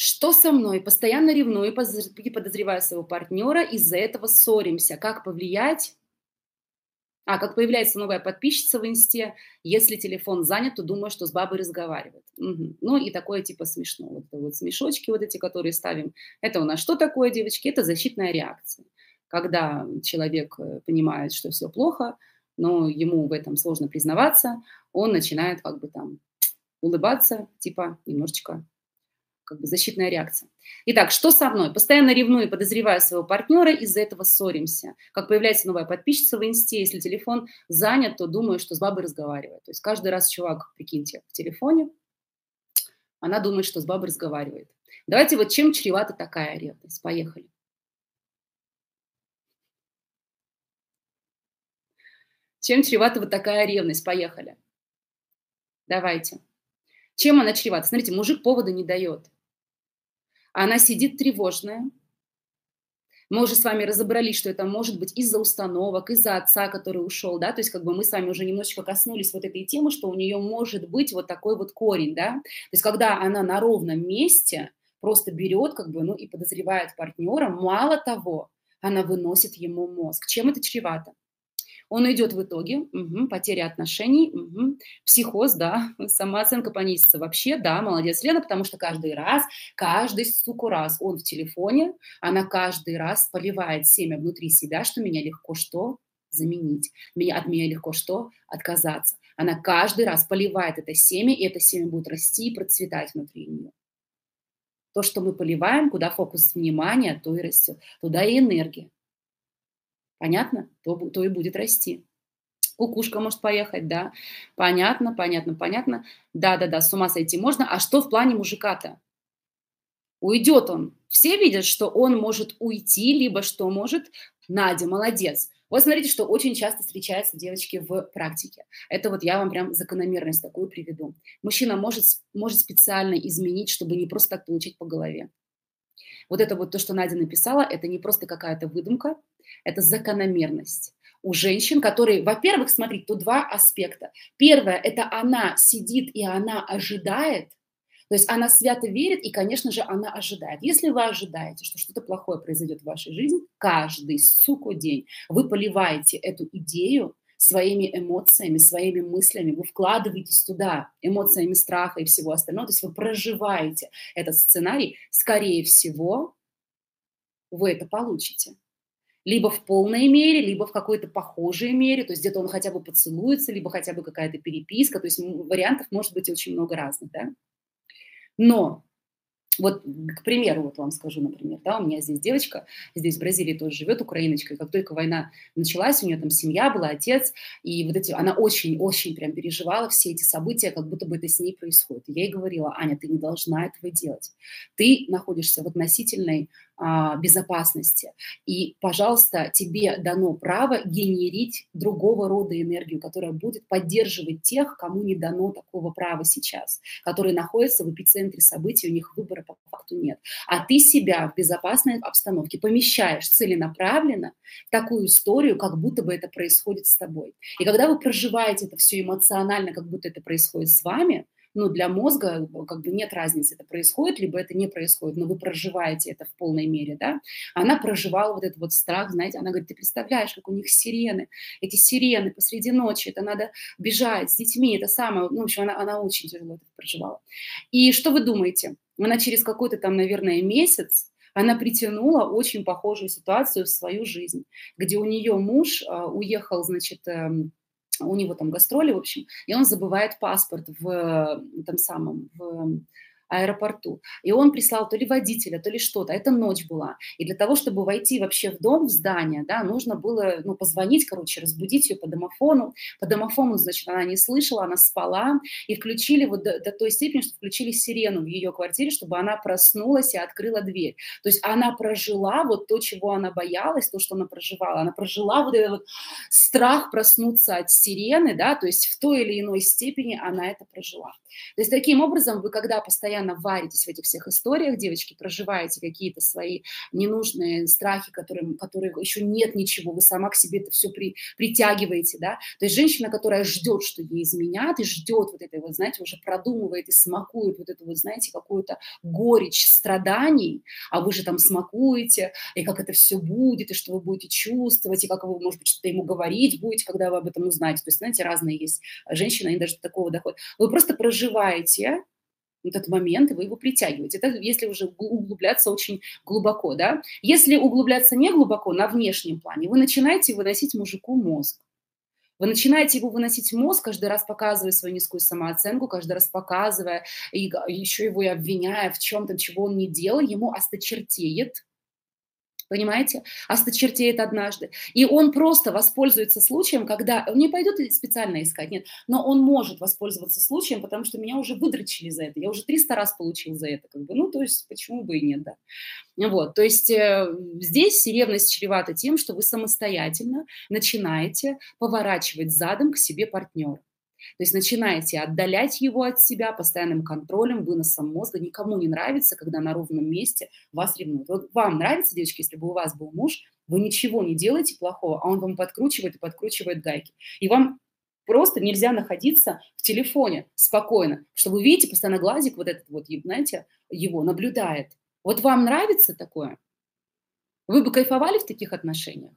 Что со мной? Постоянно ревную и подозреваю своего партнера, из-за этого ссоримся. Как повлиять? А, как появляется новая подписчица в инсте, если телефон занят, то думаю, что с бабой разговаривает. Угу. Ну и такое типа смешно. Вот, вот смешочки вот эти, которые ставим. Это у нас что такое, девочки? Это защитная реакция. Когда человек э, понимает, что все плохо, но ему в этом сложно признаваться, он начинает как бы там улыбаться, типа немножечко как бы защитная реакция. Итак, что со мной? Постоянно ревную и подозреваю своего партнера, из-за этого ссоримся. Как появляется новая подписчица в инсте, если телефон занят, то думаю, что с бабой разговаривает. То есть каждый раз чувак, прикиньте, в телефоне, она думает, что с бабой разговаривает. Давайте вот чем чревата такая ревность. Поехали. Чем чревата вот такая ревность? Поехали. Давайте. Чем она чревата? Смотрите, мужик повода не дает. Она сидит тревожная. Мы уже с вами разобрались, что это может быть из-за установок, из-за отца, который ушел, да, то есть как бы мы с вами уже немножечко коснулись вот этой темы, что у нее может быть вот такой вот корень, да, то есть когда она на ровном месте просто берет как бы, ну и подозревает партнера, мало того, она выносит ему мозг. Чем это чревато? Он идет в итоге, угу, потеря отношений, угу, психоз, да, самооценка понизится вообще, да, молодец, Лена, потому что каждый раз, каждый, суку, раз он в телефоне, она каждый раз поливает семя внутри себя, что меня легко что? Заменить. Меня, от меня легко что? Отказаться. Она каждый раз поливает это семя, и это семя будет расти и процветать внутри нее. То, что мы поливаем, куда фокус внимания, то и растет. Туда и энергия. Понятно? То, то и будет расти. Кукушка может поехать, да. Понятно, понятно, понятно. Да-да-да, с ума сойти можно. А что в плане мужика-то? Уйдет он. Все видят, что он может уйти, либо что может. Надя, молодец. Вот смотрите, что очень часто встречается девочки в практике. Это вот я вам прям закономерность такую приведу. Мужчина может, может специально изменить, чтобы не просто так получить по голове. Вот это вот то, что Надя написала, это не просто какая-то выдумка, это закономерность у женщин, которые, во-первых, смотрите, тут два аспекта. Первое, это она сидит и она ожидает, то есть она свято верит, и, конечно же, она ожидает. Если вы ожидаете, что что-то плохое произойдет в вашей жизни, каждый, суку, день вы поливаете эту идею своими эмоциями, своими мыслями, вы вкладываетесь туда эмоциями страха и всего остального, то есть вы проживаете этот сценарий, скорее всего, вы это получите. Либо в полной мере, либо в какой-то похожей мере, то есть где-то он хотя бы поцелуется, либо хотя бы какая-то переписка, то есть вариантов может быть очень много разных, да. Но вот, к примеру, вот вам скажу, например, да, у меня здесь девочка, здесь в Бразилии тоже живет, украиночка, и как только война началась, у нее там семья была, отец, и вот эти, она очень-очень прям переживала все эти события, как будто бы это с ней происходит. И я ей говорила, Аня, ты не должна этого делать. Ты находишься в относительной безопасности. И, пожалуйста, тебе дано право генерить другого рода энергию, которая будет поддерживать тех, кому не дано такого права сейчас, которые находятся в эпицентре событий, у них выбора по факту нет. А ты себя в безопасной обстановке помещаешь целенаправленно в такую историю, как будто бы это происходит с тобой. И когда вы проживаете это все эмоционально, как будто это происходит с вами, ну, для мозга э, как бы нет разницы, это происходит, либо это не происходит, но вы проживаете это в полной мере, да. Она проживала вот этот вот страх, знаете, она говорит, ты представляешь, как у них сирены, эти сирены посреди ночи, это надо бежать с детьми, это самое, ну, в общем, она, она очень тяжело это проживала. И что вы думаете? Она через какой-то там, наверное, месяц, она притянула очень похожую ситуацию в свою жизнь, где у нее муж э, уехал, значит, э, у него там гастроли, в общем, и он забывает паспорт в там самом, в аэропорту. И он прислал то ли водителя, то ли что-то. Это ночь была. И для того, чтобы войти вообще в дом, в здание, да, нужно было ну, позвонить, короче, разбудить ее по домофону. По домофону, значит, она не слышала, она спала. И включили вот до, до той степени, что включили сирену в ее квартире, чтобы она проснулась и открыла дверь. То есть она прожила вот то, чего она боялась, то, что она проживала. Она прожила вот этот вот страх проснуться от сирены, да, то есть в той или иной степени она это прожила. То есть таким образом вы, когда постоянно постоянно варитесь в этих всех историях, девочки, проживаете какие-то свои ненужные страхи, которым, которые еще нет ничего, вы сама к себе это все при, притягиваете, да. То есть женщина, которая ждет, что ей изменят, и ждет вот этой вот, знаете, уже продумывает и смакует вот эту вот, знаете, какую-то горечь страданий, а вы же там смакуете, и как это все будет, и что вы будете чувствовать, и как вы, может быть, что-то ему говорить будете, когда вы об этом узнаете. То есть, знаете, разные есть женщины, они даже до такого доходят. Вы просто проживаете этот момент, и вы его притягиваете. Это если уже углубляться очень глубоко, да. Если углубляться не глубоко, на внешнем плане, вы начинаете выносить мужику мозг. Вы начинаете его выносить в мозг, каждый раз показывая свою низкую самооценку, каждый раз показывая, и еще его и обвиняя в чем-то, чего он не делал, ему осточертеет, понимаете? Осточертеет однажды. И он просто воспользуется случаем, когда... Он не пойдет специально искать, нет, но он может воспользоваться случаем, потому что меня уже выдрочили за это. Я уже 300 раз получил за это, как бы. Ну, то есть, почему бы и нет, да. Вот, то есть э, здесь ревность чревата тем, что вы самостоятельно начинаете поворачивать задом к себе партнера. То есть начинаете отдалять его от себя постоянным контролем, выносом мозга. Никому не нравится, когда на ровном месте вас ревнуют. Вот вам нравится, девочки, если бы у вас был муж, вы ничего не делаете плохого, а он вам подкручивает и подкручивает гайки. И вам просто нельзя находиться в телефоне спокойно, что вы видите, постоянно глазик вот этот вот, знаете, его наблюдает. Вот вам нравится такое? Вы бы кайфовали в таких отношениях?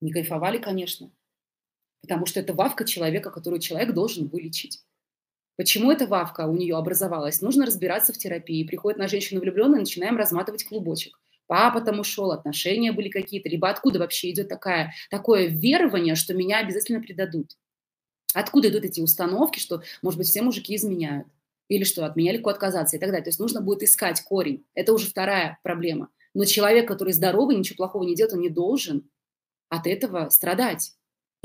Не кайфовали, конечно потому что это вавка человека, которую человек должен вылечить. Почему эта вавка у нее образовалась? Нужно разбираться в терапии. Приходит на женщину влюбленную, начинаем разматывать клубочек. Папа там ушел, отношения были какие-то, либо откуда вообще идет такая, такое верование, что меня обязательно предадут? Откуда идут эти установки, что, может быть, все мужики изменяют? Или что, от меня легко отказаться и так далее. То есть нужно будет искать корень. Это уже вторая проблема. Но человек, который здоровый, ничего плохого не делает, он не должен от этого страдать.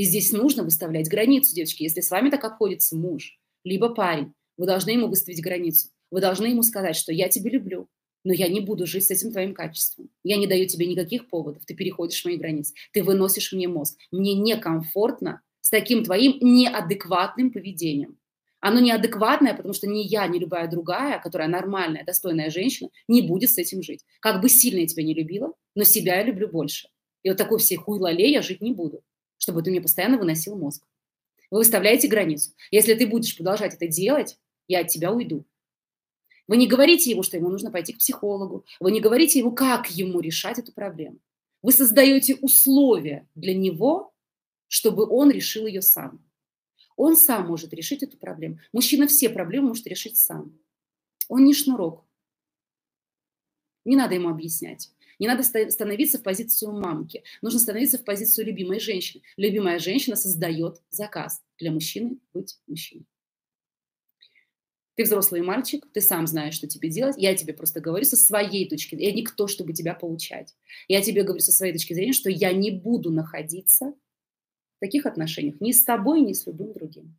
И здесь нужно выставлять границу, девочки. Если с вами так обходится муж, либо парень, вы должны ему выставить границу. Вы должны ему сказать, что я тебя люблю, но я не буду жить с этим твоим качеством. Я не даю тебе никаких поводов, ты переходишь мои границы, ты выносишь мне мозг. Мне некомфортно с таким твоим неадекватным поведением. Оно неадекватное, потому что ни я, ни любая другая, которая нормальная, достойная женщина, не будет с этим жить. Как бы сильно я тебя не любила, но себя я люблю больше. И вот такой всей хуйлале я жить не буду чтобы ты мне постоянно выносил мозг. Вы выставляете границу. Если ты будешь продолжать это делать, я от тебя уйду. Вы не говорите ему, что ему нужно пойти к психологу. Вы не говорите ему, как ему решать эту проблему. Вы создаете условия для него, чтобы он решил ее сам. Он сам может решить эту проблему. Мужчина все проблемы может решить сам. Он не шнурок. Не надо ему объяснять. Не надо становиться в позицию мамки. Нужно становиться в позицию любимой женщины. Любимая женщина создает заказ для мужчины быть мужчиной. Ты взрослый мальчик, ты сам знаешь, что тебе делать. Я тебе просто говорю со своей точки зрения. Я никто, чтобы тебя получать. Я тебе говорю со своей точки зрения, что я не буду находиться в таких отношениях ни с тобой, ни с любым другим.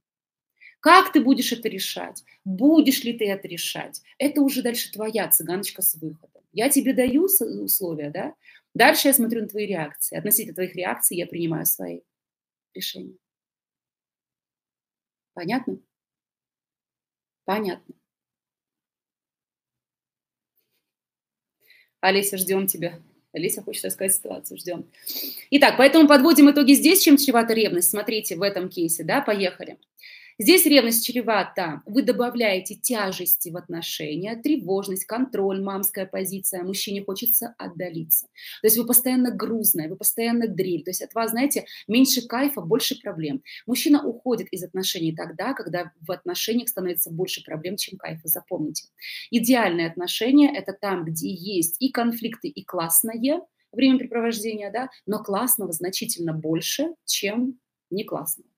Как ты будешь это решать? Будешь ли ты это решать? Это уже дальше твоя цыганочка с выходом. Я тебе даю условия, да? Дальше я смотрю на твои реакции. Относительно твоих реакций я принимаю свои решения. Понятно? Понятно. Олеся, ждем тебя. Олеся хочет рассказать ситуацию, ждем. Итак, поэтому подводим итоги здесь, чем чревата ревность. Смотрите, в этом кейсе, да, поехали. Здесь ревность чревата. Вы добавляете тяжести в отношения, тревожность, контроль, мамская позиция. Мужчине хочется отдалиться. То есть вы постоянно грузная, вы постоянно дрель. То есть от вас, знаете, меньше кайфа, больше проблем. Мужчина уходит из отношений тогда, когда в отношениях становится больше проблем, чем кайфа. Запомните. Идеальные отношения – это там, где есть и конфликты, и классное времяпрепровождение, да, но классного значительно больше, чем не классного.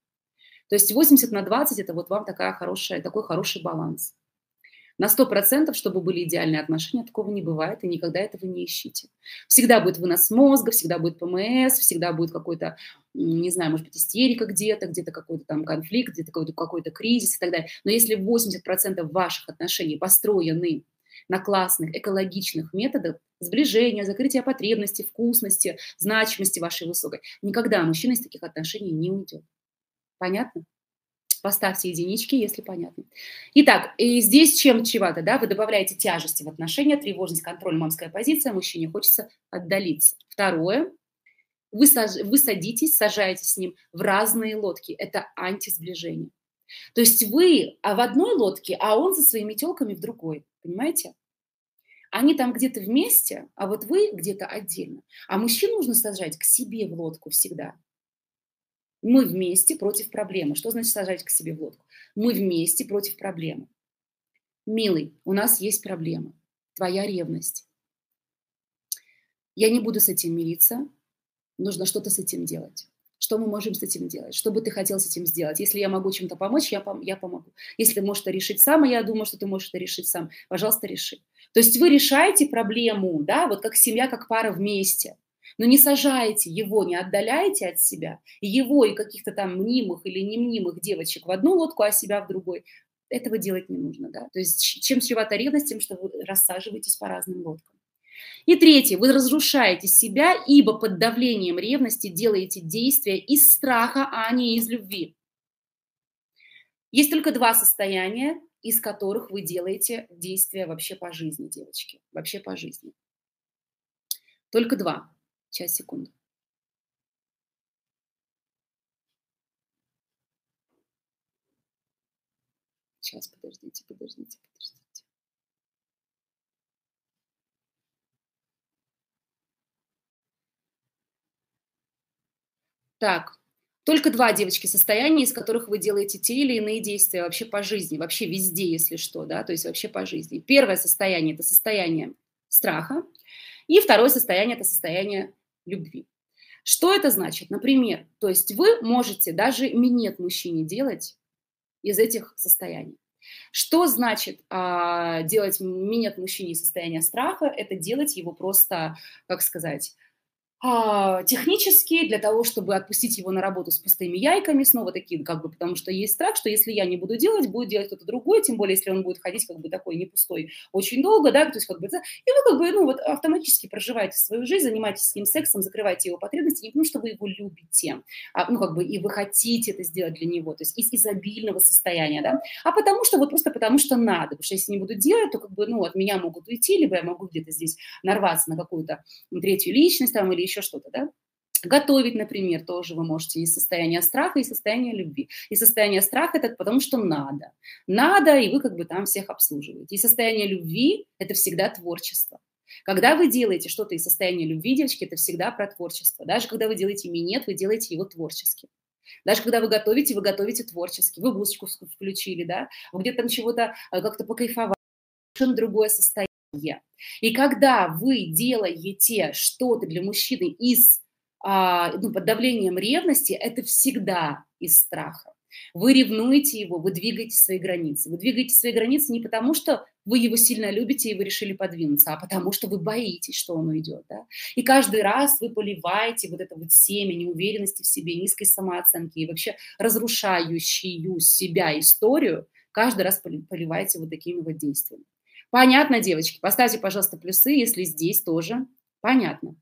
То есть 80 на 20 – это вот вам такая хорошая, такой хороший баланс. На 100%, чтобы были идеальные отношения, такого не бывает, и никогда этого не ищите. Всегда будет вынос мозга, всегда будет ПМС, всегда будет какой-то, не знаю, может быть, истерика где-то, где-то какой-то там конфликт, где-то какой-то, какой-то кризис и так далее. Но если 80% ваших отношений построены на классных, экологичных методах сближения, закрытия потребностей, вкусности, значимости вашей высокой, никогда мужчина из таких отношений не уйдет. Понятно? Поставьте единички, если понятно. Итак, и здесь чем чревато, да? Вы добавляете тяжести в отношения, тревожность, контроль, мамская позиция, мужчине хочется отдалиться. Второе, вы, саж... вы садитесь, сажаетесь с ним в разные лодки. Это антисближение. То есть вы а в одной лодке, а он со своими телками в другой. Понимаете? Они там где-то вместе, а вот вы где-то отдельно. А мужчин нужно сажать к себе в лодку всегда. Мы вместе против проблемы. Что значит сажать к себе в лодку? Мы вместе против проблемы. Милый, у нас есть проблема. Твоя ревность. Я не буду с этим мириться. Нужно что-то с этим делать. Что мы можем с этим делать? Что бы ты хотел с этим сделать? Если я могу чем-то помочь, я, пом- я помогу. Если ты можешь это решить сам, и я думаю, что ты можешь это решить сам, пожалуйста, реши. То есть вы решаете проблему, да, вот как семья, как пара вместе но не сажайте его, не отдаляйте от себя, его и каких-то там мнимых или не мнимых девочек в одну лодку, а себя в другой. Этого делать не нужно, да. То есть чем чревата ревность, тем, что вы рассаживаетесь по разным лодкам. И третье, вы разрушаете себя, ибо под давлением ревности делаете действия из страха, а не из любви. Есть только два состояния, из которых вы делаете действия вообще по жизни, девочки, вообще по жизни. Только два. Сейчас, секунду. Сейчас, подождите, подождите, подождите. Так, только два, девочки, состояния, из которых вы делаете те или иные действия вообще по жизни, вообще везде, если что, да, то есть вообще по жизни. Первое состояние – это состояние страха, и второе состояние – это состояние любви. Что это значит? Например, то есть вы можете даже минет мужчине делать из этих состояний. Что значит а, делать минет мужчине из состояния страха? Это делать его просто, как сказать, технически для того, чтобы отпустить его на работу с пустыми яйками, снова такие, как бы, потому что есть страх, что если я не буду делать, будет делать кто-то другой, тем более, если он будет ходить как бы такой не пустой очень долго, да, то есть как бы, и вы как бы, ну, вот автоматически проживаете свою жизнь, занимаетесь с ним сексом, закрываете его потребности, не потому что вы его любите, а, ну, как бы, и вы хотите это сделать для него, то есть из изобильного состояния, да, а потому что, вот просто потому что надо, потому что если не буду делать, то как бы, ну, от меня могут уйти, либо я могу где-то здесь нарваться на какую-то третью личность там или еще еще что-то, да? Готовить, например, тоже вы можете из состояния страха и состояния любви. И состояние страха – это потому, что надо. Надо, и вы как бы там всех обслуживаете. И состояние любви – это всегда творчество. Когда вы делаете что-то из состояния любви, девочки, это всегда про творчество. Даже когда вы делаете минет, вы делаете его творчески. Даже когда вы готовите, вы готовите творчески. Вы музычку включили, да, вы где-то там чего-то э, как-то покайфовали. Совершенно другое состояние. И когда вы делаете что-то для мужчины из, а, ну, под давлением ревности, это всегда из страха. Вы ревнуете его, вы двигаете свои границы. Вы двигаете свои границы не потому, что вы его сильно любите и вы решили подвинуться, а потому что вы боитесь, что он уйдет. Да? И каждый раз вы поливаете вот это вот семя неуверенности в себе, низкой самооценки и вообще разрушающую себя историю, каждый раз поливаете вот такими вот действиями. Понятно, девочки? Поставьте, пожалуйста, плюсы, если здесь тоже понятно.